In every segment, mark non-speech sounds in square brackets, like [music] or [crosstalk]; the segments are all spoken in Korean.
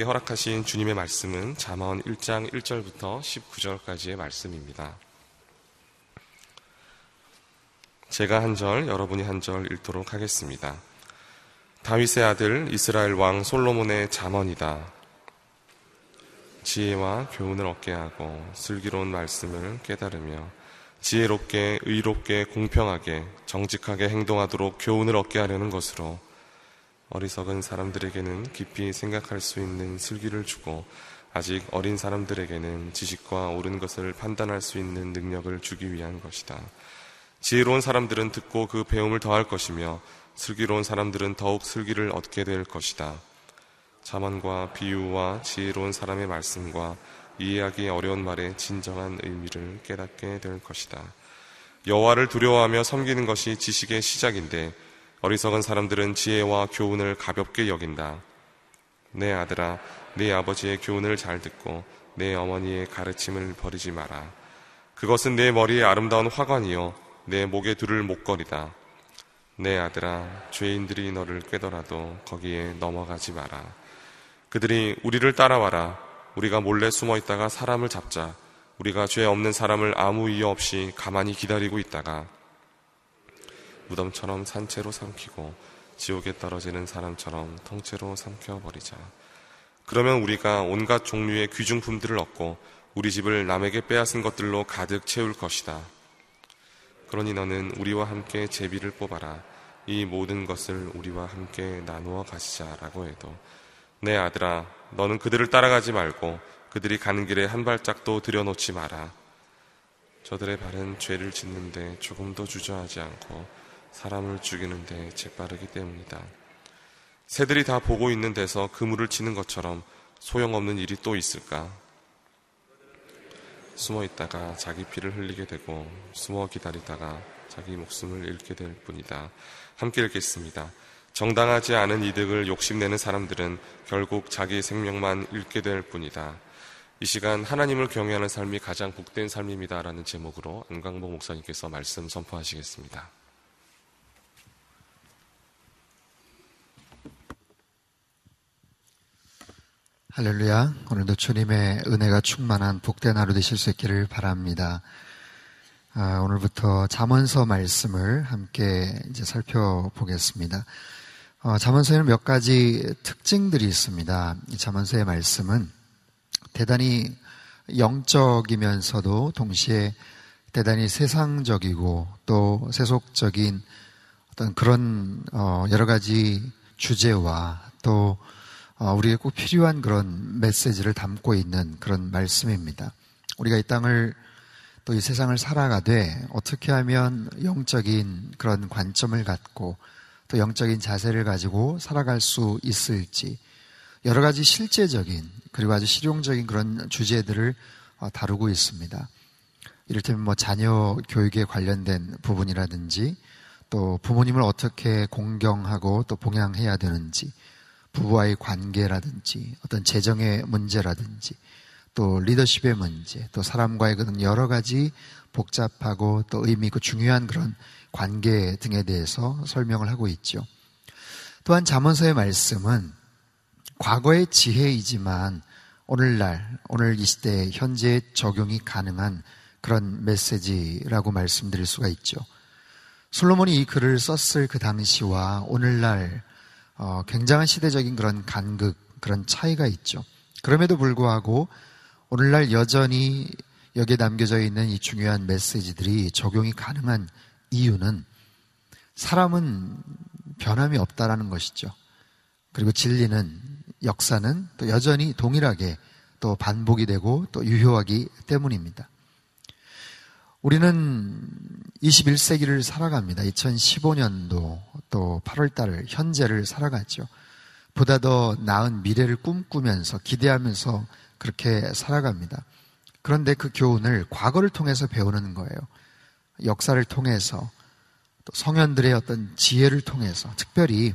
우리에게 허락하신 주님의 말씀은 잠언 1장 1절부터 19절까지의 말씀입니다. 제가 한 절, 여러분이 한 절 읽도록 하겠습니다. 다윗의 아들 이스라엘 왕 솔로몬의 잠언이다. 지혜와 교훈을 얻게 하고 슬기로운 말씀을 깨달으며 지혜롭게, 의롭게, 공평하게, 정직하게 행동하도록 교훈을 얻게 하려는 것으로 어리석은 사람들에게는 깊이 생각할 수 있는 슬기를 주고 아직 어린 사람들에게는 지식과 옳은 것을 판단할 수 있는 능력을 주기 위한 것이다. 지혜로운 사람들은 듣고 그 배움을 더할 것이며 슬기로운 사람들은 더욱 슬기를 얻게 될 것이다. 자만과 비유와 지혜로운 사람의 말씀과 이해하기 어려운 말의 진정한 의미를 깨닫게 될 것이다. 여호와를 두려워하며 섬기는 것이 지식의 시작인데 어리석은 사람들은 지혜와 교훈을 가볍게 여긴다. 내 아들아, 내 아버지의 교훈을 잘 듣고 내 어머니의 가르침을 버리지 마라. 그것은 내 머리에 아름다운 화관이요, 내 목에 두를 목걸이다. 내 아들아, 죄인들이 너를 꿰더라도 거기에 넘어가지 마라. 그들이 우리를 따라와라. 우리가 몰래 숨어 있다가 사람을 잡자. 우리가 죄 없는 사람을 아무 이유 없이 가만히 기다리고 있다가 무덤처럼 산채로 삼키고 지옥에 떨어지는 사람처럼 통째로 삼켜버리자. 그러면 우리가 온갖 종류의 귀중품들을 얻고 우리 집을 남에게 빼앗은 것들로 가득 채울 것이다. 그러니 너는 우리와 함께 제비를 뽑아라. 이 모든 것을 우리와 함께 나누어 가시자라고 해도 내 아들아 너는 그들을 따라가지 말고 그들이 가는 길에 한 발짝도 들여놓지 마라. 저들의 발은 죄를 짓는데 조금도 주저하지 않고 사람을 죽이는 데 재빠르기 때문이다. 새들이 다 보고 있는 데서 그물을 치는 것처럼 소용없는 일이 또 있을까? 숨어 있다가 자기 피를 흘리게 되고 숨어 기다리다가 자기 목숨을 잃게 될 뿐이다. 함께 읽겠습니다. 정당하지 않은 이득을 욕심내는 사람들은 결국 자기 생명만 잃게 될 뿐이다. 이 시간 하나님을 경외하는 삶이 가장 복된 삶입니다라는 제목으로 안광복 목사님께서 말씀 선포하시겠습니다. 할렐루야. 오늘도 주님의 은혜가 충만한 복된 하루 되실 수 있기를 바랍니다. 아, 오늘부터 잠언서 말씀을 함께 이제 살펴보겠습니다. 어, 잠언서에는 몇 가지 특징들이 있습니다. 이 잠언서의 말씀은 대단히 영적이면서도 동시에 대단히 세상적이고 또 세속적인 어떤 그런 어, 여러 가지 주제와 또 어, 우리에게 꼭 필요한 그런 메시지를 담고 있는 그런 말씀입니다. 우리가 이 땅을 또 이 세상을 살아가되 어떻게 하면 영적인 그런 관점을 갖고 또 영적인 자세를 가지고 살아갈 수 있을지 여러 가지 실제적인 그리고 아주 실용적인 그런 주제들을 어, 다루고 있습니다. 이를테면 뭐 자녀 교육에 관련된 부분이라든지 또 부모님을 어떻게 공경하고 또 봉양해야 되는지 부부와의 관계라든지 어떤 재정의 문제라든지 또 리더십의 문제, 또 사람과의 그런 여러 가지 복잡하고 또 의미 있고 중요한 그런 관계 등에 대해서 설명을 하고 있죠. 또한 잠언서의 말씀은 과거의 지혜이지만 오늘날, 오늘 이 시대 현재 적용이 가능한 그런 메시지라고 말씀드릴 수가 있죠. 솔로몬이 이 글을 썼을 그 당시와 오늘날 어, 굉장한 시대적인 그런 간극, 그런 차이가 있죠. 그럼에도 불구하고 오늘날 여전히 여기에 남겨져 있는 이 중요한 메시지들이 적용이 가능한 이유는 사람은 변함이 없다라는 것이죠. 그리고 진리는 역사는 또 여전히 동일하게 또 반복이 되고 또 유효하기 때문입니다. 우리는 21세기를 살아갑니다. 2015년도 또 8월 달을 현재를 살아갔죠. 보다 더 나은 미래를 꿈꾸면서 기대하면서 그렇게 살아갑니다. 그런데 그 교훈을 과거를 통해서 배우는 거예요. 역사를 통해서 또 성현들의 어떤 지혜를 통해서 특별히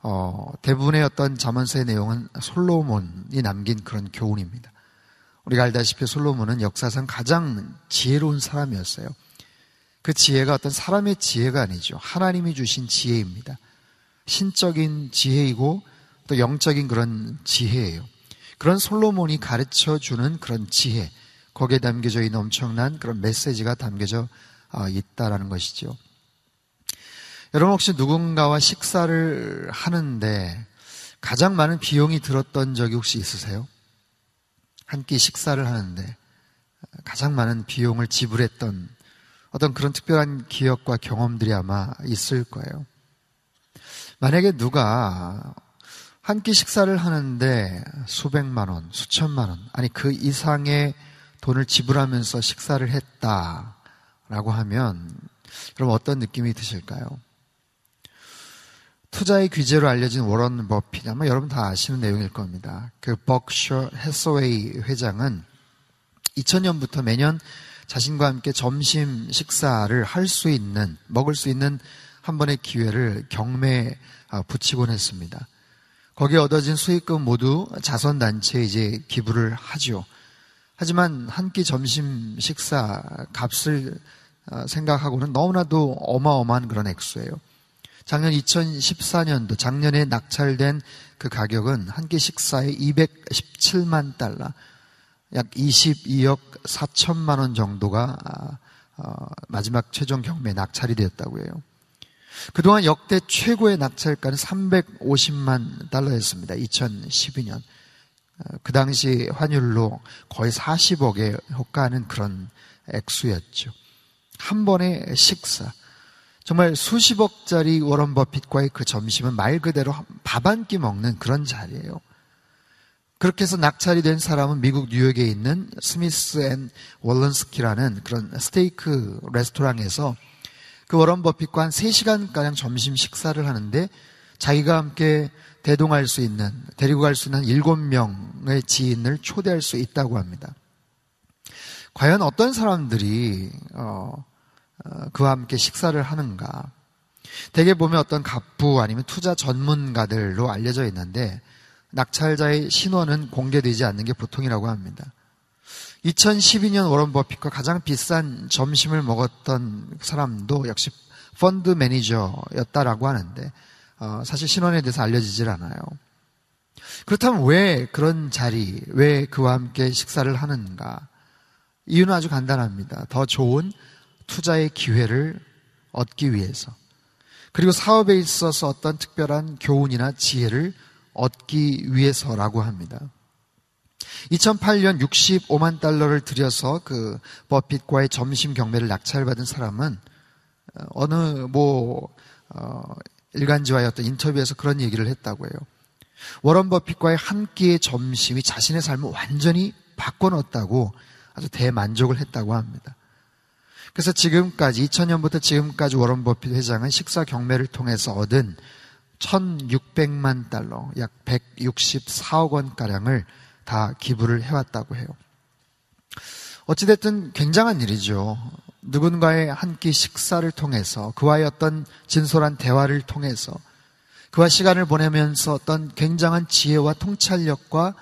어, 대부분의 어떤 자문서의 내용은 솔로몬이 남긴 그런 교훈입니다. 우리가 알다시피 솔로몬은 역사상 가장 지혜로운 사람이었어요. 그 지혜가 어떤 사람의 지혜가 아니죠. 하나님이 주신 지혜입니다. 신적인 지혜이고 또또 영적인 그런 지혜예요. 그런 솔로몬이 가르쳐 주는 그런 지혜, 거기에 담겨져 있는 엄청난 그런 메시지가 담겨져 아, 있다라는 것이죠. 여러분 혹시 누군가와 식사를 하는데 가장 많은 비용이 들었던 적이 혹시 있으세요? 한 끼 식사를 하는데 가장 많은 비용을 지불했던 어떤 그런 특별한 기억과 경험들이 아마 있을 거예요. 만약에 누가 한 끼 식사를 하는데 수백만 원, 수천만 원, 아니 그 이상의 돈을 지불하면서 식사를 했다라고 하면 그럼 어떤 느낌이 드실까요? 투자의 귀재로 알려진 워런 버핏 아마 여러분 다 아시는 내용일 겁니다. 그 벅셔 해서웨이 회장은 2000년부터 매년 자신과 함께 점심 식사를 할 수 있는 먹을 수 있는 한 번의 기회를 경매에 아, 붙이곤 했습니다. 거기에 얻어진 수익금 모두 자선단체에 이제 기부를 하죠. 하지만 한 끼 점심 식사 값을 어, 생각하고는 너무나도 어마어마한 그런 액수예요. 작년 2014년도 작년에 낙찰된 그 가격은 한 끼 식사에 217만 달러, 약 22억 4천만 원 정도가 아, 어, 마지막 최종 경매 낙찰이 되었다고 해요. 그동안 역대 최고의 낙찰가는 350만 달러였습니다. 2012년. 어, 그 당시 환율로 거의 40억에 호가하는 그런 액수였죠. 한 번의 식사. 정말 수십억짜리 워런 버핏과의 그 점심은 말 그대로 밥 한 끼 먹는 그런 자리예요. 그렇게 해서 낙찰이 된 사람은 미국 뉴욕에 있는 스미스 앤 월런스키라는 그런 스테이크 레스토랑에서 그 워런 버핏과 한 3시간가량 점심 식사를 하는데 자기가 함께 대동할 수 있는, 데리고 갈 수 있는 7명의 지인을 초대할 수 있다고 합니다. 과연 어떤 사람들이, 어, 어, 그와 함께 식사를 하는가? 대개 보면 어떤 갑부 아니면 투자 전문가들로 알려져 있는데 낙찰자의 신원은 공개되지 않는 게 보통이라고 합니다. 2012년 워런 버핏과 가장 비싼 점심을 먹었던 사람도 역시 펀드 매니저였다라고 하는데 어, 사실 신원에 대해서 알려지질 않아요. 그렇다면 왜 그런 자리, 왜 그와 함께 식사를 하는가? 이유는 아주 간단합니다. 더 좋은 투자의 기회를 얻기 위해서. 그리고 사업에 있어서 어떤 특별한 교훈이나 지혜를 얻기 위해서라고 합니다. 2008년 65만 달러를 들여서 그 버핏과의 점심 경매를 낙찰 받은 사람은 어, 어느 뭐 어, 일간지와의 어떤 인터뷰에서 그런 얘기를 했다고 해요. 워런 버핏과의 한 끼의 점심이 자신의 삶을 완전히 바꿔놓았다고 아주 대만족을 했다고 합니다. 그래서 지금까지 2000년부터 지금까지 워런 버핏 회장은 식사 경매를 통해서 얻은 1600만 달러, 약 164억 원가량을 다 기부를 해왔다고 해요. 어찌됐든 굉장한 일이죠. 누군가의 한 끼 식사를 통해서 그와의 어떤 진솔한 대화를 통해서 그와 시간을 보내면서 어떤 굉장한 지혜와 통찰력과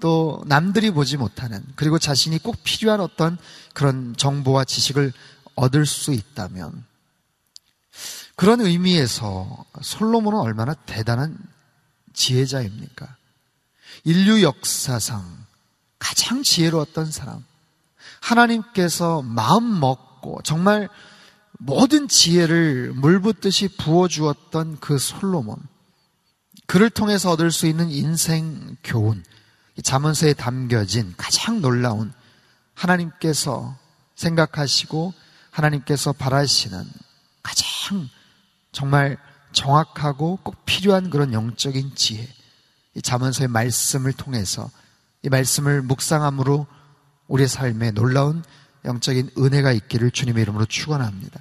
또 남들이 보지 못하는 그리고 자신이 꼭 필요한 어떤 그런 정보와 지식을 얻을 수 있다면 그런 의미에서 솔로몬은 얼마나 대단한 지혜자입니까? 인류 역사상 가장 지혜로웠던 사람. 하나님께서 마음 먹고 정말 모든 지혜를 물붓듯이 부어주었던 그 솔로몬. 그를 통해서 얻을 수 있는 인생 교훈. 자문서에 담겨진 가장 놀라운 하나님께서 생각하시고 하나님께서 바라시는 가장 정말 정확하고 꼭 필요한 그런 영적인 지혜. 이 자문서의 말씀을 통해서 이 말씀을 묵상함으로 우리의 삶에 놀라운 영적인 은혜가 있기를 주님의 이름으로 축원합니다.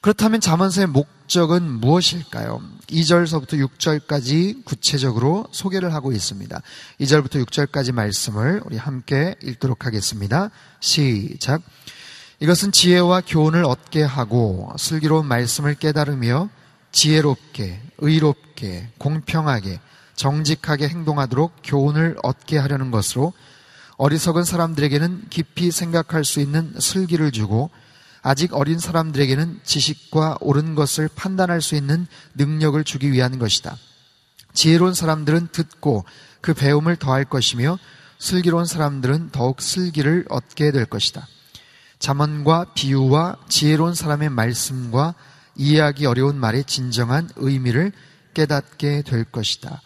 그렇다면 자문서의 목적은 무엇일까요? 2절서부터 6절까지 구체적으로 소개를 하고 있습니다. 2절부터 6절까지 말씀을 우리 함께 읽도록 하겠습니다. 시작. 이것은 지혜와 교훈을 얻게 하고 슬기로운 말씀을 깨달으며 지혜롭게, 의롭게, 공평하게, 정직하게 행동하도록 교훈을 얻게 하려는 것으로 어리석은 사람들에게는 깊이 생각할 수 있는 슬기를 주고 아직 어린 사람들에게는 지식과 옳은 것을 판단할 수 있는 능력을 주기 위한 것이다. 지혜로운 사람들은 듣고 그 배움을 더할 것이며 슬기로운 사람들은 더욱 슬기를 얻게 될 것이다. 자문과 비유와 지혜로운 사람의 말씀과 이해하기 어려운 말의 진정한 의미를 깨닫게 될 것이다.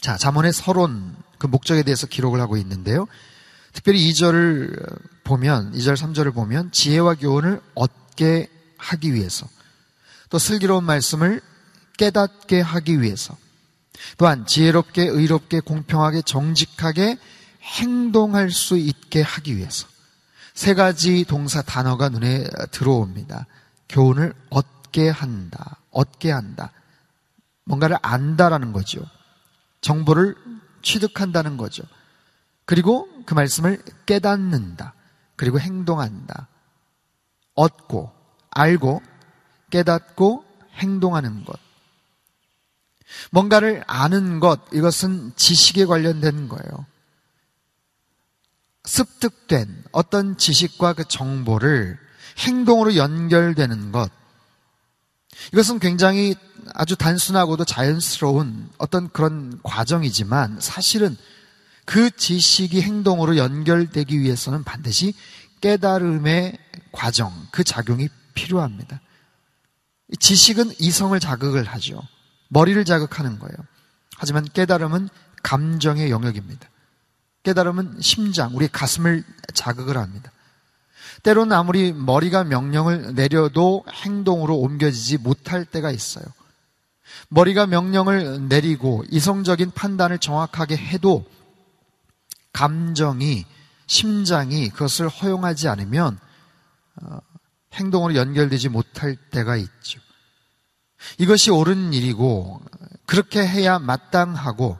자, 자문의 서론, 그 목적에 대해서 기록을 하고 있는데요. 특별히 2절을 보면, 2절, 3절을 보면 지혜와 교훈을 얻게 하기 위해서 또 슬기로운 말씀을 깨닫게 하기 위해서 또한 지혜롭게, 의롭게, 공평하게, 정직하게 행동할 수 있게 하기 위해서 세 가지 동사 단어가 눈에 들어옵니다. 교훈을 얻게 한다. 얻게 한다. 뭔가를 안다라는 거죠. 정보를 취득한다는 거죠. 그리고 그 말씀을 깨닫는다. 그리고 행동한다. 얻고, 알고, 깨닫고, 행동하는 것. 뭔가를 아는 것, 이것은 지식에 관련된 거예요. 습득된 어떤 지식과 그 정보를 행동으로 연결되는 것. 이것은 굉장히 아주 단순하고도 자연스러운 어떤 그런 과정이지만 사실은 그 지식이 행동으로 연결되기 위해서는 반드시 깨달음의 과정, 그 작용이 필요합니다. 지식은 이성을 자극을 하죠. 머리를 자극하는 거예요. 하지만 깨달음은 감정의 영역입니다. 깨달음은 심장, 우리 가슴을 자극을 합니다. 때로는 아무리 머리가 명령을 내려도 행동으로 옮겨지지 못할 때가 있어요. 머리가 명령을 내리고 이성적인 판단을 정확하게 해도 감정이, 심장이 그것을 허용하지 않으면 어, 행동으로 연결되지 못할 때가 있죠. 이것이 옳은 일이고 그렇게 해야 마땅하고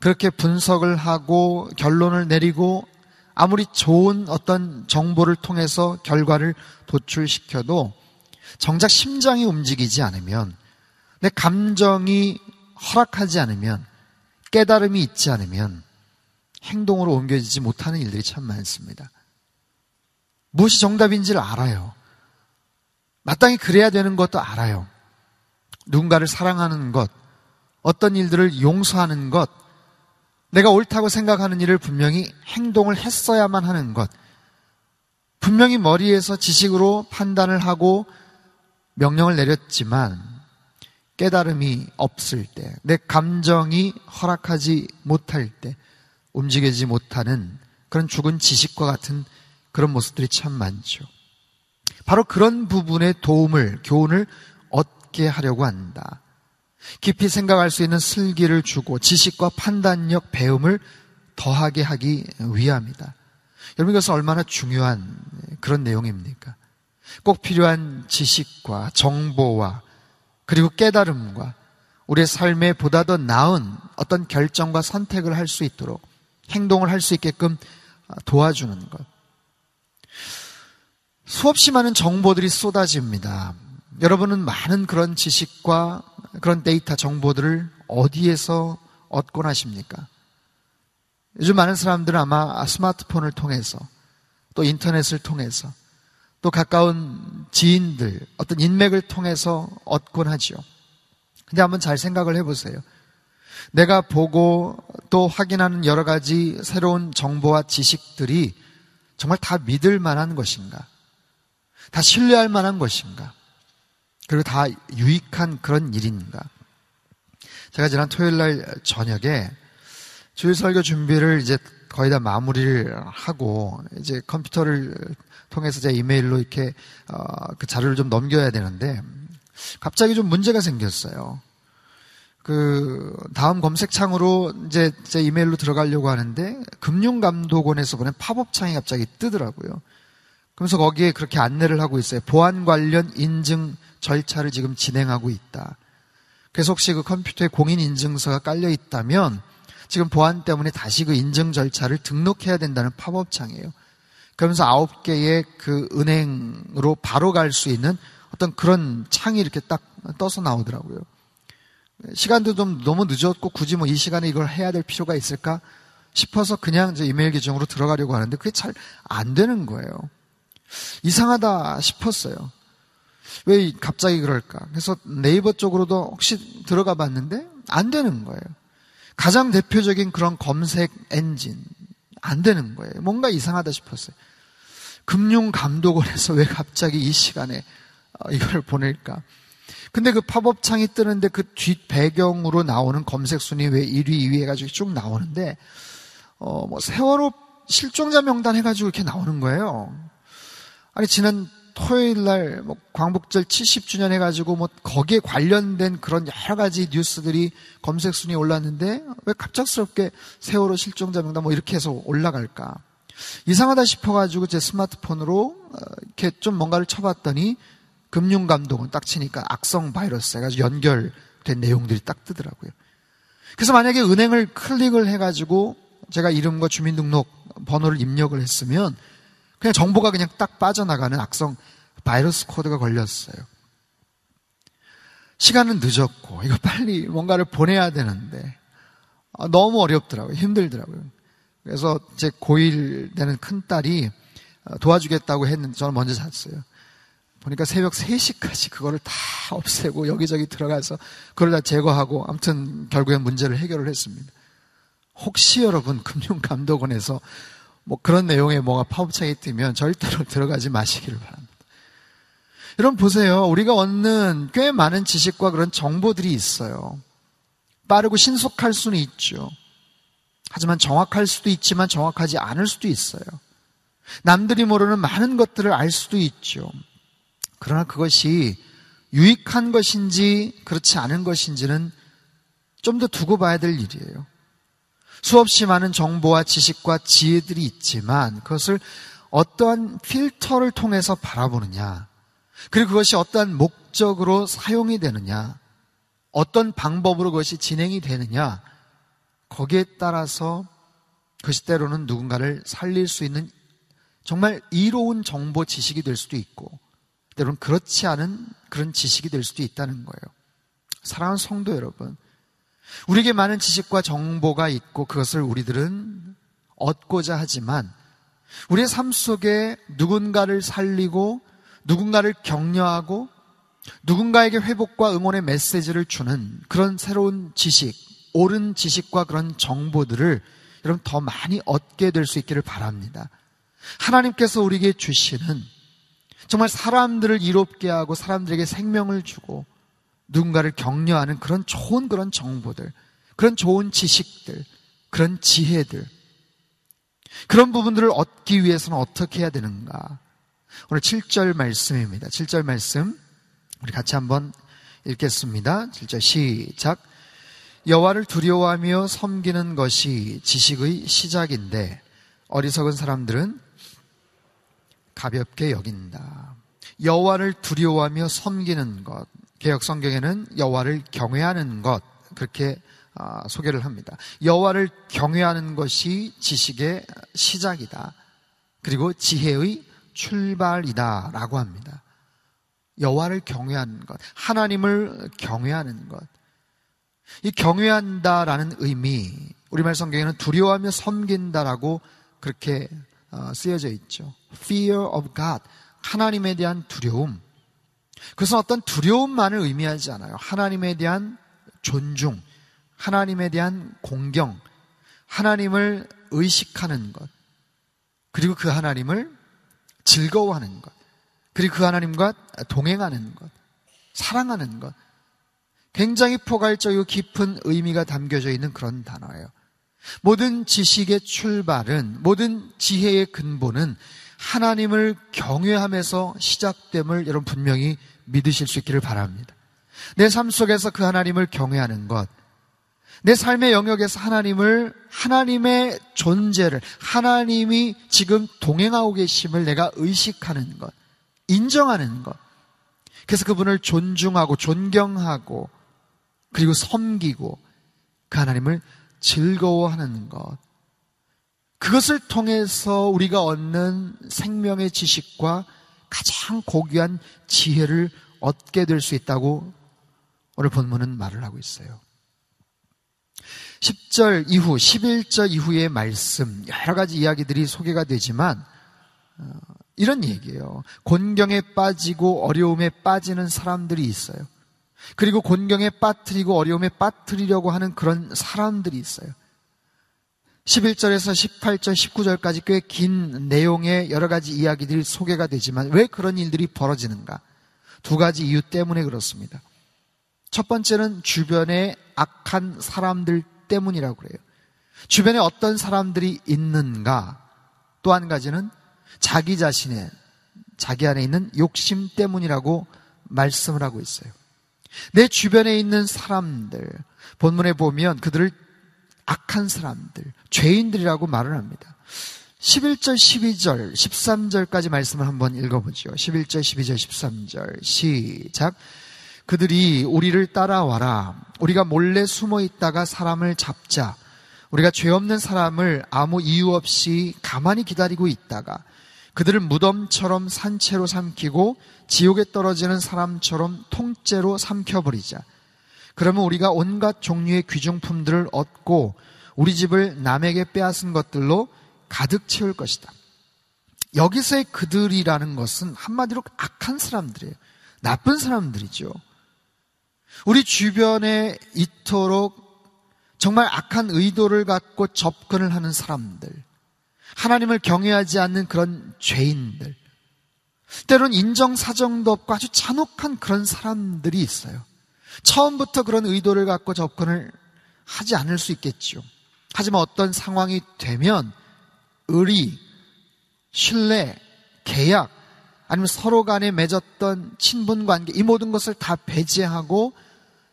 그렇게 분석을 하고 결론을 내리고 아무리 좋은 어떤 정보를 통해서 결과를 도출시켜도 정작 심장이 움직이지 않으면 내 감정이 허락하지 않으면 깨달음이 있지 않으면 행동으로 옮겨지지 못하는 일들이 참 많습니다. 무엇이 정답인지를 알아요. 마땅히 그래야 되는 것도 알아요. 누군가를 사랑하는 것, 어떤 일들을 용서하는 것, 내가 옳다고 생각하는 일을 분명히 행동을 했어야만 하는 것, 분명히 머리에서 지식으로 판단을 하고 명령을 내렸지만 깨달음이 없을 때, 내 감정이 허락하지 못할 때, 움직이지 못하는 그런 죽은 지식과 같은 그런 모습들이 참 많죠. 바로 그런 부분의 도움을, 교훈을 얻게 하려고 한다. 깊이 생각할 수 있는 슬기를 주고 지식과 판단력, 배움을 더하게 하기 위함이다. 여러분 이것은 얼마나 중요한 그런 내용입니까? 꼭 필요한 지식과 정보와 그리고 깨달음과 우리의 삶에 보다 더 나은 어떤 결정과 선택을 할 수 있도록 행동을 할 수 있게끔 도와주는 것. 수없이 많은 정보들이 쏟아집니다. 여러분은 많은 그런 지식과 그런 데이터 정보들을 어디에서 얻곤 하십니까? 요즘 많은 사람들은 아마 스마트폰을 통해서 또 인터넷을 통해서 또 가까운 지인들 어떤 인맥을 통해서 얻곤 하지요. 근데 한번 잘 생각을 해보세요. 내가 보고 또 확인하는 여러 가지 새로운 정보와 지식들이 정말 다 믿을 만한 것인가? 다 신뢰할 만한 것인가? 그리고 다 유익한 그런 일인가? 제가 지난 토요일 날 저녁에 주일 설교 준비를 이제 거의 다 마무리를 하고 이제 컴퓨터를 통해서 제 이메일로 이렇게 어, 그 자료를 좀 넘겨야 되는데 갑자기 좀 문제가 생겼어요. 그 다음 검색창으로 이제 제 이메일로 들어가려고 하는데 금융감독원에서 보낸 팝업 창이 갑자기 뜨더라고요. 그러면서 거기에 그렇게 안내를 하고 있어요. 보안 관련 인증 절차를 지금 진행하고 있다. 그래서 혹시 그 컴퓨터에 공인 인증서가 깔려 있다면 지금 보안 때문에 다시 그 인증 절차를 등록해야 된다는 팝업창이에요. 그러면서 아홉 개의 그 은행으로 바로 갈 수 있는 어떤 그런 창이 이렇게 딱 떠서 나오더라고요. 시간도 좀 너무 늦었고 굳이 뭐 이 시간에 이걸 해야 될 필요가 있을까 싶어서 그냥 이제 이메일 계정으로 들어가려고 하는데 그게 잘 안 되는 거예요. 이상하다 싶었어요. 왜 갑자기 그럴까? 그래서 네이버 쪽으로도 혹시 들어가 봤는데 안 되는 거예요. 가장 대표적인 그런 검색 엔진 안 되는 거예요. 뭔가 이상하다 싶었어요. 금융감독원에서 왜 갑자기 이 시간에 어, 이걸 보낼까? 근데 그 팝업 창이 뜨는데 그 뒷 배경으로 나오는 검색 순위 왜 1위, 2위 해가지고 쭉 나오는데, 어, 뭐, 세월호 실종자 명단 해가지고 이렇게 나오는 거예요. 아니, 지난 토요일 날, 뭐, 광복절 70주년 해가지고 뭐, 거기에 관련된 그런 여러 가지 뉴스들이 검색 순위에 올랐는데, 왜 갑작스럽게 세월호 실종자 명단 뭐 이렇게 해서 올라갈까? 이상하다 싶어가지고 제 스마트폰으로 어, 이렇게 좀 뭔가를 쳐봤더니 금융감독은 딱 치니까 악성 바이러스 해가지고 연결된 내용들이 딱 뜨더라고요. 그래서 만약에 은행을 클릭을 해가지고 제가 이름과 주민등록 번호를 입력을 했으면 그냥 정보가 그냥 딱 빠져나가는 악성 바이러스 코드가 걸렸어요. 시간은 늦었고 이거 빨리 뭔가를 보내야 되는데 아, 너무 어렵더라고요. 힘들더라고요. 그래서 제 고1 되는 큰딸이 어, 도와주겠다고 했는데 저는 먼저 잤어요. 보니까 새벽 3시까지 그거를 다 없애고 여기저기 들어가서 그걸 다 제거하고 아무튼 결국엔 문제를 해결을 했습니다. 혹시 여러분 금융감독원에서 뭐 그런 내용의 뭐가 파업창이 뜨면 절대로 [laughs] 들어가지 마시기를 바랍니다. 여러분 보세요. 우리가 얻는 꽤 많은 지식과 그런 정보들이 있어요. 빠르고 신속할 수는 있죠. 하지만 정확할 수도 있지만 정확하지 않을 수도 있어요. 남들이 모르는 많은 것들을 알 수도 있죠. 그러나 그것이 유익한 것인지 그렇지 않은 것인지는 좀 더 두고 봐야 될 일이에요. 수없이 많은 정보와 지식과 지혜들이 있지만 그것을 어떠한 필터를 통해서 바라보느냐, 그리고 그것이 어떠한 목적으로 사용이 되느냐, 어떤 방법으로 그것이 진행이 되느냐, 거기에 따라서 그것이 때로는 누군가를 살릴 수 있는 정말 이로운 정보 지식이 될 수도 있고, 때로는 그렇지 않은 그런 지식이 될 수도 있다는 거예요. 사랑하는 성도 여러분, 우리에게 많은 지식과 정보가 있고 그것을 우리들은 얻고자 하지만 우리의 삶 속에 누군가를 살리고 누군가를 격려하고 누군가에게 회복과 응원의 메시지를 주는 그런 새로운 지식, 옳은 지식과 그런 정보들을 여러분 더 많이 얻게 될 수 있기를 바랍니다. 하나님께서 우리에게 주시는 정말 사람들을 이롭게 하고 사람들에게 생명을 주고 누군가를 격려하는 그런 좋은 그런 정보들, 그런 좋은 지식들, 그런 지혜들, 그런 부분들을 얻기 위해서는 어떻게 해야 되는가? 오늘 7절 말씀입니다. 7절 말씀 우리 같이 한번 읽겠습니다. 7절 시작. 여호와를 두려워하며 섬기는 것이 지식의 시작인데 어리석은 사람들은 가볍게 여긴다. 여호와를 두려워하며 섬기는 것. 개혁 성경에는 여호와를 경외하는 것 그렇게 아, 소개를 합니다. 여호와를 경외하는 것이 지식의 시작이다. 그리고 지혜의 출발이다라고 합니다. 여호와를 경외하는 것, 하나님을 경외하는 것. 이 경외한다라는 의미, 우리말 성경에는 두려워하며 섬긴다라고 그렇게 어, 쓰여져 있죠. Fear of God. 하나님에 대한 두려움. 그것은 어떤 두려움만을 의미하지 않아요. 하나님에 대한 존중, 하나님에 대한 공경, 하나님을 의식하는 것, 그리고 그 하나님을 즐거워하는 것, 그리고 그 하나님과 동행하는 것, 사랑하는 것. 굉장히 포괄적이고 깊은 의미가 담겨져 있는 그런 단어예요. 모든 지식의 출발은, 모든 지혜의 근본은 하나님을 경외함에서 시작됨을 여러분 분명히 믿으실 수 있기를 바랍니다. 내 삶 속에서 그 하나님을 경외하는 것, 내 삶의 영역에서 하나님을, 하나님의 존재를, 하나님이 지금 동행하고 계심을 내가 의식하는 것, 인정하는 것. 그래서 그분을 존중하고 존경하고 그리고 섬기고 그 하나님을 즐거워하는 것. 그것을 통해서 우리가 얻는 생명의 지식과 가장 고귀한 지혜를 얻게 될 수 있다고 오늘 본문은 말을 하고 있어요. 10절 이후, 11절 이후의 말씀, 여러 가지 이야기들이 소개가 되지만, 어, 이런 얘기예요. 곤경에 빠지고 어려움에 빠지는 사람들이 있어요. 그리고 곤경에 빠뜨리고 어려움에 빠뜨리려고 하는 그런 사람들이 있어요. 11절에서 18절, 19절까지 꽤 긴 내용의 여러 가지 이야기들이 소개가 되지만 왜 그런 일들이 벌어지는가? 두 가지 이유 때문에 그렇습니다. 첫 번째는 주변에 악한 사람들 때문이라고 그래요. 주변에 어떤 사람들이 있는가? 또 한 가지는 자기 자신의, 자기 안에 있는 욕심 때문이라고 말씀을 하고 있어요. 내 주변에 있는 사람들, 본문에 보면 그들을 악한 사람들, 죄인들이라고 말을 합니다. 11절, 12절, 13절까지 말씀을 한번 읽어보죠. 11절, 12절, 13절. 시작. 그들이 우리를 따라와라. 우리가 몰래 숨어 있다가 사람을 잡자. 우리가 죄 없는 사람을 아무 이유 없이 가만히 기다리고 있다가 그들을 무덤처럼 산채로 삼키고 지옥에 떨어지는 사람처럼 통째로 삼켜버리자. 그러면 우리가 온갖 종류의 귀중품들을 얻고 우리 집을 남에게 빼앗은 것들로 가득 채울 것이다. 여기서의 그들이라는 것은 한마디로 악한 사람들이에요. 나쁜 사람들이죠. 우리 주변에 이토록 정말 악한 의도를 갖고 접근을 하는 사람들, 하나님을 경외하지 않는 그런 죄인들, 때론 인정사정도 없고 아주 잔혹한 그런 사람들이 있어요. 처음부터 그런 의도를 갖고 접근을 하지 않을 수 있겠죠. 하지만 어떤 상황이 되면 의리, 신뢰, 계약, 아니면 서로 간에 맺었던 친분 관계, 이 모든 것을 다 배제하고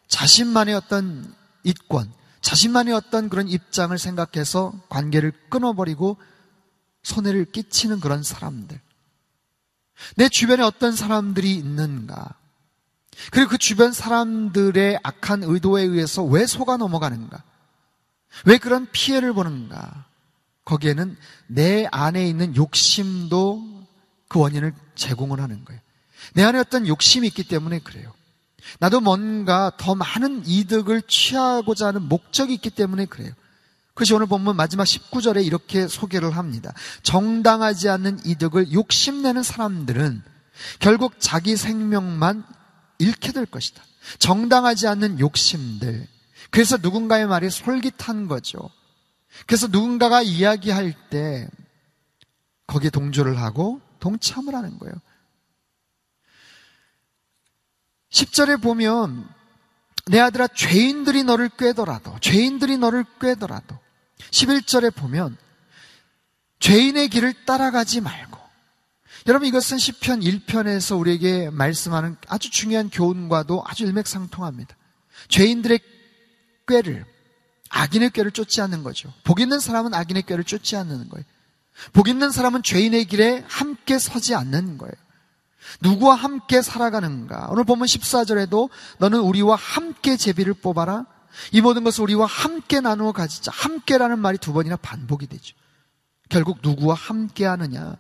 자신만의 어떤 이권, 자신만의 어떤 그런 입장을 생각해서 관계를 끊어버리고 손해를 끼치는 그런 사람들. 내 주변에 어떤 사람들이 있는가? 그리고 그 주변 사람들의 악한 의도에 의해서 왜 속아 넘어가는가? 왜 그런 피해를 보는가? 거기에는 내 안에 있는 욕심도 그 원인을 제공을 하는 거예요. 내 안에 어떤 욕심이 있기 때문에 그래요. 나도 뭔가 더 많은 이득을 취하고자 하는 목적이 있기 때문에 그래요. 그것이 오늘 보면 마지막 19절에 이렇게 소개를 합니다. 정당하지 않는 이득을 욕심내는 사람들은 결국 자기 생명만 잃게 될 것이다. 정당하지 않는 욕심들. 그래서 누군가의 말이 솔깃한 거죠. 그래서 누군가가 이야기할 때 거기에 동조를 하고 동참을 하는 거예요. 10절에 보면 내 아들아 죄인들이 너를 꿰더라도 죄인들이 너를 꿰더라도 11절에 보면 죄인의 길을 따라가지 말고 여러분 이것은 시편 1편에서 우리에게 말씀하는 아주 중요한 교훈과도 아주 일맥상통합니다. 죄인들의 꾀를 악인의 꾀를 쫓지 않는 거죠. 복 있는 사람은 악인의 꾀를 쫓지 않는 거예요. 복 있는 사람은 죄인의 길에 함께 서지 않는 거예요. 누구와 함께 살아가는가? 오늘 보면 14절에도 너는 우리와 함께 제비를 뽑아라. 이 모든 것을 우리와 함께 나누어 가지자. 함께라는 말이 두 번이나 반복이 되죠. 결국 누구와 함께 하느냐?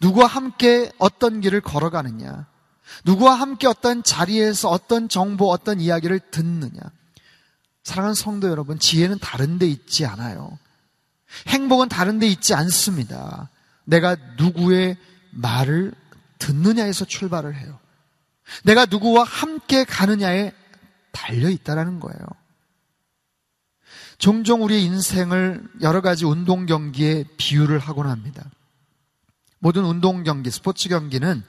누구와 함께 어떤 길을 걸어가느냐? 누구와 함께 어떤 자리에서 어떤 정보, 어떤 이야기를 듣느냐? 사랑하는 성도 여러분, 지혜는 다른 데 있지 않아요. 행복은 다른 데 있지 않습니다. 내가 누구의 말을 듣느냐에서 출발을 해요. 내가 누구와 함께 가느냐에 달려 있다라는 거예요. 종종 우리의 인생을 여러 가지 운동 경기에 비유를 하곤 합니다. 모든 운동 경기, 스포츠 경기는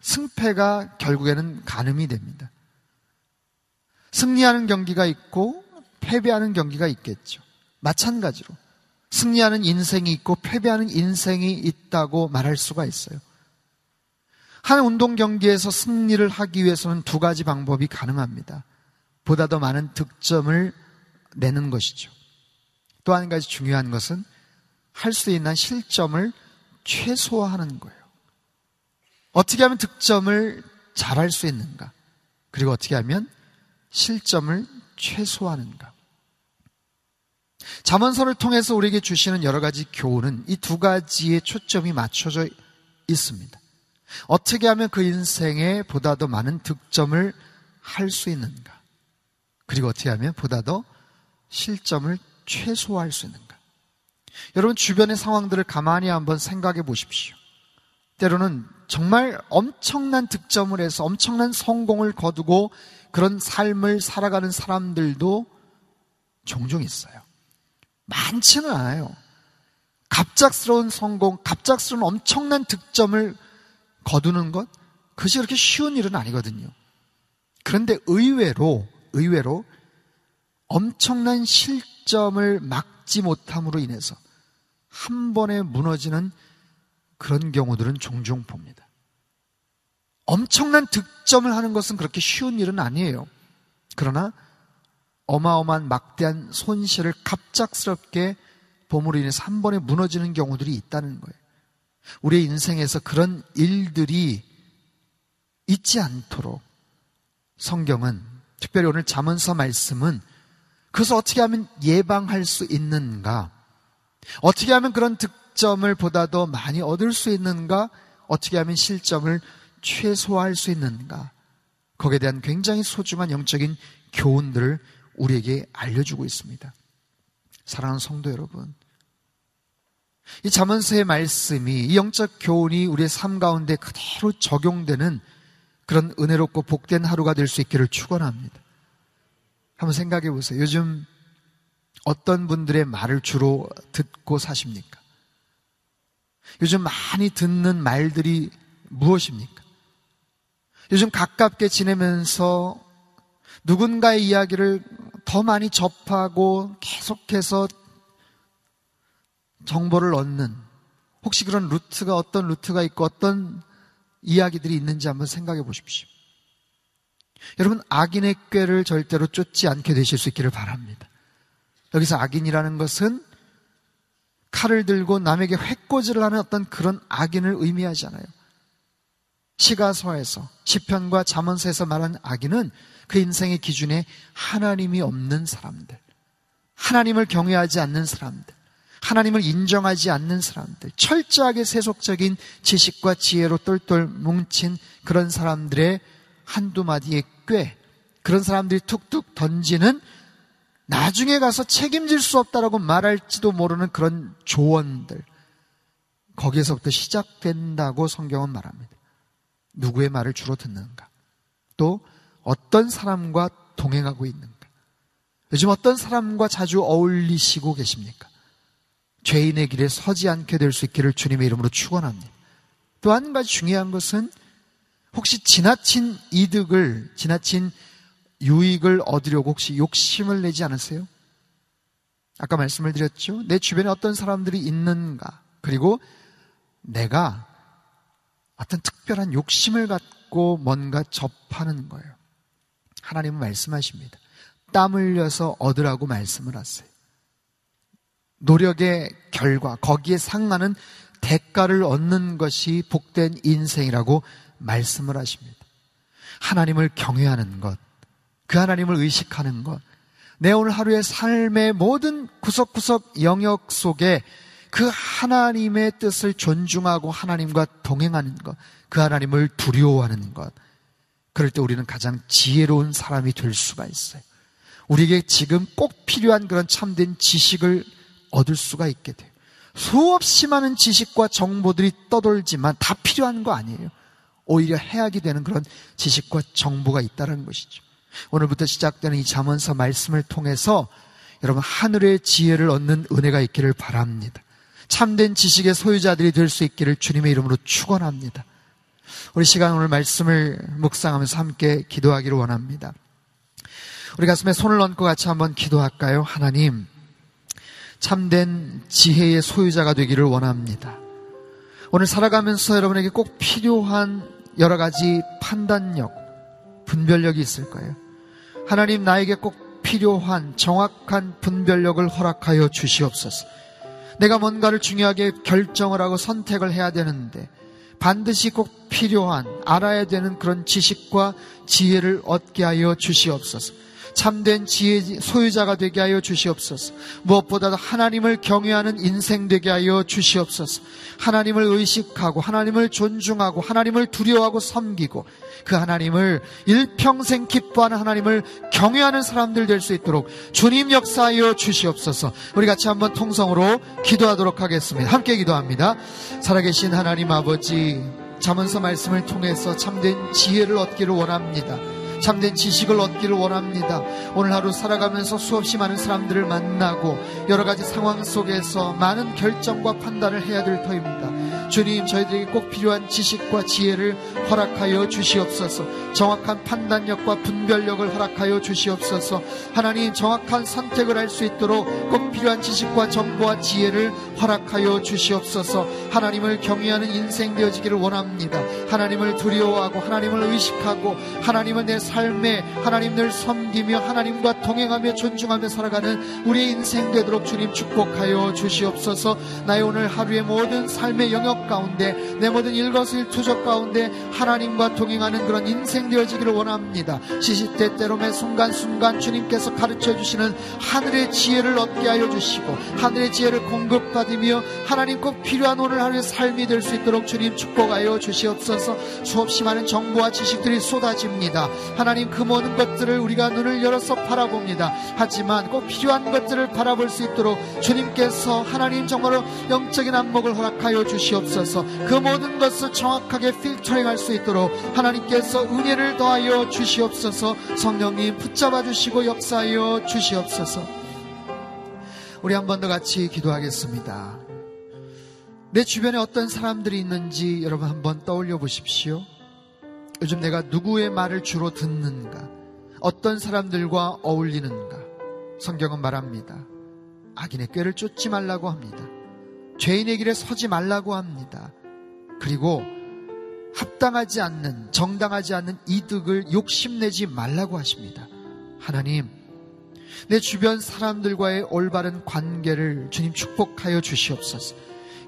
승패가 결국에는 가늠이 됩니다. 승리하는 경기가 있고 패배하는 경기가 있겠죠. 마찬가지로 승리하는 인생이 있고 패배하는 인생이 있다고 말할 수가 있어요. 한 운동 경기에서 승리를 하기 위해서는 두 가지 방법이 가능합니다. 보다 더 많은 득점을 내는 것이죠. 또 한 가지 중요한 것은 할 수 있는 실점을 최소화하는 거예요. 어떻게 하면 득점을 잘할 수 있는가? 그리고 어떻게 하면 실점을 최소화하는가? 자문서를 통해서 우리에게 주시는 여러 가지 교훈은 이 두 가지에 초점이 맞춰져 있습니다. 어떻게 하면 그 인생에 보다 더 많은 득점을 할 수 있는가? 그리고 어떻게 하면 보다 더 실점을 최소화할 수 있는가? 여러분 주변의 상황들을 가만히 한번 생각해 보십시오. 때로는 정말 엄청난 득점을 해서 엄청난 성공을 거두고 그런 삶을 살아가는 사람들도 종종 있어요. 많지는 않아요. 갑작스러운 성공, 갑작스러운 엄청난 득점을 거두는 것, 그것이 그렇게 쉬운 일은 아니거든요. 그런데 의외로, 의외로 엄청난 실점을 막지 못함으로 인해서 한 번에 무너지는 그런 경우들은 종종 봅니다. 엄청난 득점을 하는 것은 그렇게 쉬운 일은 아니에요. 그러나 어마어마한 막대한 손실을 갑작스럽게 봄으로 인해서 한 번에 무너지는 경우들이 있다는 거예요. 우리의 인생에서 그런 일들이 있지 않도록 성경은 특별히 오늘 잠언서 말씀은 그래서 어떻게 하면 예방할 수 있는가? 어떻게 하면 그런 득점을 보다 더 많이 얻을 수 있는가? 어떻게 하면 실점을 최소화할 수 있는가? 거기에 대한 굉장히 소중한 영적인 교훈들을 우리에게 알려주고 있습니다. 사랑하는 성도 여러분. 이 자문서의 말씀이 이 영적 교훈이 우리의 삶 가운데 그대로 적용되는 그런 은혜롭고 복된 하루가 될 수 있기를 축원합니다. 한번 생각해 보세요. 요즘 어떤 분들의 말을 주로 듣고 사십니까? 요즘 많이 듣는 말들이 무엇입니까? 요즘 가깝게 지내면서 누군가의 이야기를 더 많이 접하고 계속해서 정보를 얻는 혹시 그런 루트가 어떤 루트가 있고 어떤 이야기들이 있는지 한번 생각해 보십시오. 여러분 악인의 꾀를 절대로 쫓지 않게 되실 수 있기를 바랍니다. 여기서 악인이라는 것은 칼을 들고 남에게 회꼬지를 하는 어떤 그런 악인을 의미하잖아요. 시가서에서 시편과 잠언서에서 말하는 악인은 그 인생의 기준에 하나님이 없는 사람들, 하나님을 경외하지 않는 사람들, 하나님을 인정하지 않는 사람들, 철저하게 세속적인 지식과 지혜로 똘똘 뭉친 그런 사람들의 한두 마디의 꽤, 그런 사람들이 툭툭 던지는 나중에 가서 책임질 수 없다라고 말할지도 모르는 그런 조언들, 거기에서부터 시작된다고 성경은 말합니다. 누구의 말을 주로 듣는가? 또 어떤 사람과 동행하고 있는가? 요즘 어떤 사람과 자주 어울리시고 계십니까? 죄인의 길에 서지 않게 될 수 있기를 주님의 이름으로 축원합니다. 또 한 가지 중요한 것은 혹시 지나친 이득을 지나친 유익을 얻으려고 혹시 욕심을 내지 않으세요? 아까 말씀을 드렸죠. 내 주변에 어떤 사람들이 있는가? 그리고 내가 어떤 특별한 욕심을 갖고 뭔가 접하는 거예요. 하나님은 말씀하십니다. 땀 흘려서 얻으라고 말씀을 하세요. 노력의 결과, 거기에 상하는 대가를 얻는 것이 복된 인생이라고 말씀을 하십니다. 하나님을 경외하는 것, 그 하나님을 의식하는 것, 내 오늘 하루의 삶의 모든 구석구석 영역 속에 그 하나님의 뜻을 존중하고 하나님과 동행하는 것, 그 하나님을 두려워하는 것, 그럴 때 우리는 가장 지혜로운 사람이 될 수가 있어요. 우리에게 지금 꼭 필요한 그런 참된 지식을 얻을 수가 있게 돼요. 수없이 많은 지식과 정보들이 떠돌지만 다 필요한 거 아니에요. 오히려 해악이 되는 그런 지식과 정보가 있다는 것이죠. 오늘부터 시작되는 이 잠언서 말씀을 통해서 여러분 하늘의 지혜를 얻는 은혜가 있기를 바랍니다. 참된 지식의 소유자들이 될 수 있기를 주님의 이름으로 축원합니다. 우리 시간 오늘 말씀을 묵상하면서 함께 기도하기를 원합니다. 우리 가슴에 손을 얹고 같이 한번 기도할까요? 하나님, 참된 지혜의 소유자가 되기를 원합니다. 오늘 살아가면서 여러분에게 꼭 필요한 여러 가지 판단력, 분별력이 있을 거예요. 하나님 나에게 꼭 필요한 정확한 분별력을 허락하여 주시옵소서. 내가 뭔가를 중요하게 결정을 하고 선택을 해야 되는데 반드시 꼭 필요한 알아야 되는 그런 지식과 지혜를 얻게 하여 주시옵소서. 참된 지혜 소유자가 되게 하여 주시옵소서. 무엇보다도 하나님을 경외하는 인생 되게 하여 주시옵소서. 하나님을 의식하고 하나님을 존중하고 하나님을 두려워하고 섬기고 그 하나님을 일평생 기뻐하는 하나님을 경외하는 사람들 될 수 있도록 주님 역사하여 주시옵소서. 우리 같이 한번 통성으로 기도하도록 하겠습니다. 함께 기도합니다. 살아계신 하나님 아버지 자문서 말씀을 통해서 참된 지혜를 얻기를 원합니다. 참된 지식을 얻기를 원합니다. 오늘 하루 살아가면서 수없이 많은 사람들을 만나고 여러 가지 상황 속에서 많은 결정과 판단을 해야 될 터입니다. 주님, 저희들에게 꼭 필요한 지식과 지혜를 허락하여 주시옵소서. 정확한 판단력과 분별력을 허락하여 주시옵소서. 하나님, 정확한 선택을 할 수 있도록 꼭 필요한 지식과 정보와 지혜를 허락하여 주시옵소서. 하나님을 경외하는 인생 되어지기를 원합니다. 하나님을 두려워하고 하나님을 의식하고 하나님은 내삶 에 하나님을 섬기며 하나님과 동행하며 존중하며 살아가는 우리의 인생 되도록 주님 축복하여 주시옵소서. 나의 오늘 하루의 모든 삶의 영역 가운데 내 모든 일거수일투족 가운데 하나님과 동행하는 그런 인생 되어지기를 원합니다. 시시때때로 매 순간순간 주님께서 가르쳐 주시는 하늘의 지혜를 얻게 하여 주시고 하늘의 지혜를 공급받으며 하나님 꼭 필요한 오늘 하루의 삶이 될 수 있도록 주님 축복하여 주시옵소서 수없이 많은 정보와 지식들이 쏟아집니다. 하나님 그 모든 것들을 우리가 눈을 열어서 바라봅니다. 하지만 꼭 필요한 것들을 바라볼 수 있도록 주님께서 하나님 정말로 영적인 안목을 허락하여 주시옵소서 그 모든 것을 정확하게 필터링 할 수 있도록 하나님께서 은혜를 더하여 주시옵소서 성령님 붙잡아 주시고 역사하여 주시옵소서 우리 한 번 더 같이 기도하겠습니다. 내 주변에 어떤 사람들이 있는지 여러분 한번 떠올려 보십시오. 요즘 내가 누구의 말을 주로 듣는가? 어떤 사람들과 어울리는가? 성경은 말합니다. 악인의 꾀를 쫓지 말라고 합니다. 죄인의 길에 서지 말라고 합니다. 그리고 합당하지 않는, 정당하지 않는 이득을 욕심내지 말라고 하십니다. 하나님, 내 주변 사람들과의 올바른 관계를 주님 축복하여 주시옵소서.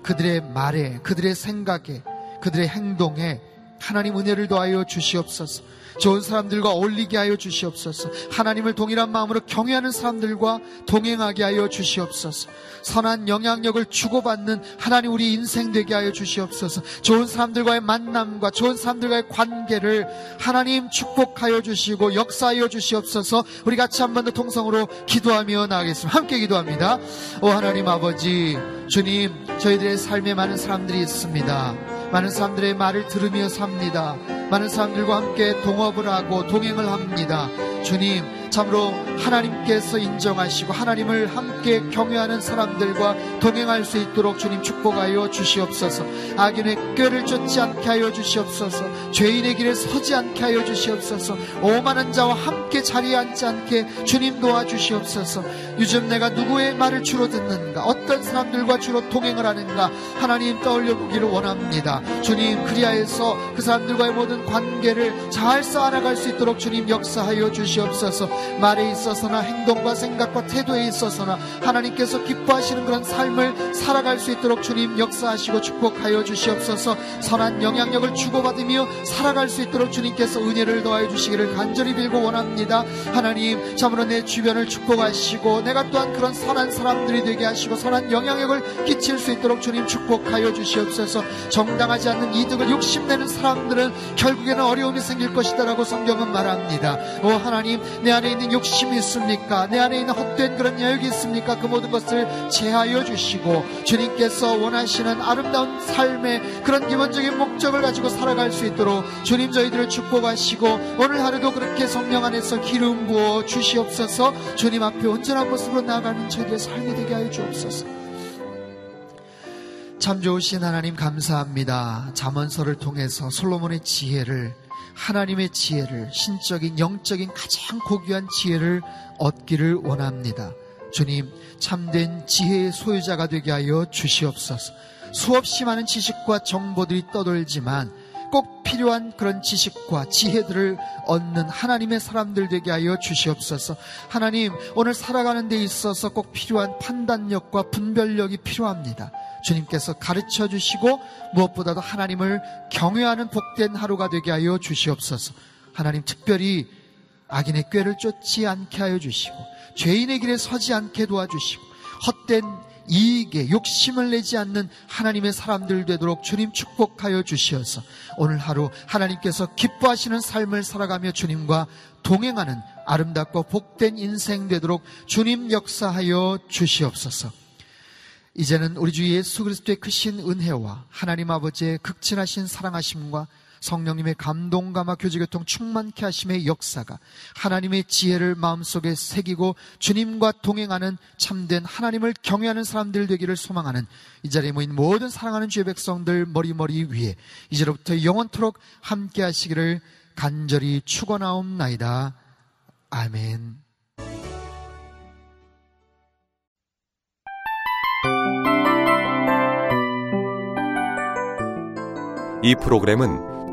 그들의 말에, 그들의 생각에, 그들의 행동에 하나님 은혜를 더하여 주시옵소서. 좋은 사람들과 어울리게 하여 주시옵소서. 하나님을 동일한 마음으로 경외하는 사람들과 동행하게 하여 주시옵소서. 선한 영향력을 주고받는 하나님 우리 인생 되게 하여 주시옵소서. 좋은 사람들과의 만남과 좋은 사람들과의 관계를 하나님 축복하여 주시고 역사하여 주시옵소서. 우리 같이 한 번 더 통성으로 기도하며 나가겠습니다. 함께 기도합니다. 오 하나님 아버지, 주님, 저희들의 삶에 많은 사람들이 있습니다. 많은 사람들의 말을 들으며 삽니다. 많은 사람들과 함께 동업을 하고 동행을 합니다. 주님, 참으로 하나님께서 인정하시고 하나님을 함께 경외하는 사람들과 동행할 수 있도록 주님 축복하여 주시옵소서. 악인의 꾀를 쫓지 않게 하여 주시옵소서. 죄인의 길에 서지 않게 하여 주시옵소서. 오만한 자와 함께 자리에 앉지 않게 주님 도와주시옵소서. 요즘 내가 누구의 말을 주로 듣는가? 어떤 사람들과 주로 동행을 하는가? 하나님 떠올려 보기를 원합니다. 주님 그리하여서 그 사람들과의 모든 관계를 잘 쌓아나갈 수 있도록 주님 역사하여 주시옵소서. 말에 있어서나 행동과 생각과 태도에 있어서나 하나님께서 기뻐하시는 그런 삶을 살아갈 수 있도록 주님 역사하시고 축복하여 주시옵소서 선한 영향력을 주고받으며 살아갈 수 있도록 주님께서 은혜를 더하여 주시기를 간절히 빌고 원합니다. 하나님 참으로 내 주변을 축복하시고 내가 또한 그런 선한 사람들이 되게 하시고 선한 영향력을 끼칠 수 있도록 주님 축복하여 주시옵소서 정당하지 않는 이득을 욕심내는 사람들은 결국에는 어려움이 생길 것이다라고 성경은 말합니다. 오 하나님 내 안에 있는 욕심이 있습니까? 내 안에 있는 헛된 그런 여욕이 있습니까? 그 모든 것을 제하여 주시고 주님께서 원하시는 아름다운 삶의 그런 기본적인 목적을 가지고 살아갈 수 있도록 주님 저희들을 축복하시고 오늘 하루도 그렇게 성령 안에서 기름 부어 주시옵소서 주님 앞에 온전한 모습으로 나아가는 저희들의 삶이 되게 하여 주옵소서 참 좋으신 하나님 감사합니다. 잠언서를 통해서 솔로몬의 지혜를 하나님의 지혜를 신적인 영적인 가장 고귀한 지혜를 얻기를 원합니다. 주님 참된 지혜의 소유자가 되게 하여 주시옵소서. 수없이 많은 지식과 정보들이 떠돌지만 꼭 필요한 그런 지식과 지혜들을 얻는 하나님의 사람들 되게 하여 주시옵소서. 하나님, 오늘 살아가는 데 있어서 꼭 필요한 판단력과 분별력이 필요합니다. 주님께서 가르쳐 주시고 무엇보다도 하나님을 경외하는 복된 하루가 되게 하여 주시옵소서. 하나님 특별히 악인의 꾀를 쫓지 않게 하여 주시고 죄인의 길에 서지 않게 도와주시고 헛된 이익에 욕심을 내지 않는 하나님의 사람들 되도록 주님 축복하여 주시어서 오늘 하루 하나님께서 기뻐하시는 삶을 살아가며 주님과 동행하는 아름답고 복된 인생 되도록 주님 역사하여 주시옵소서. 이제는 우리 주 예수 그리스도의 크신 은혜와 하나님 아버지의 극진하신 사랑하심과 성령님의 감동감화 교제교통 충만케 하심의 역사가 하나님의 지혜를 마음속에 새기고 주님과 동행하는 참된 하나님을 경외하는 사람들 되기를 소망하는 이 자리에 모인 모든 사랑하는 주의 백성들 머리머리 위에 이제로부터 영원토록 함께 하시기를 간절히 축원하옵나이다. 아멘. 이 프로그램은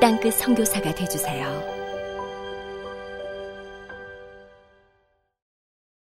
땅끝 성교사가 되주세요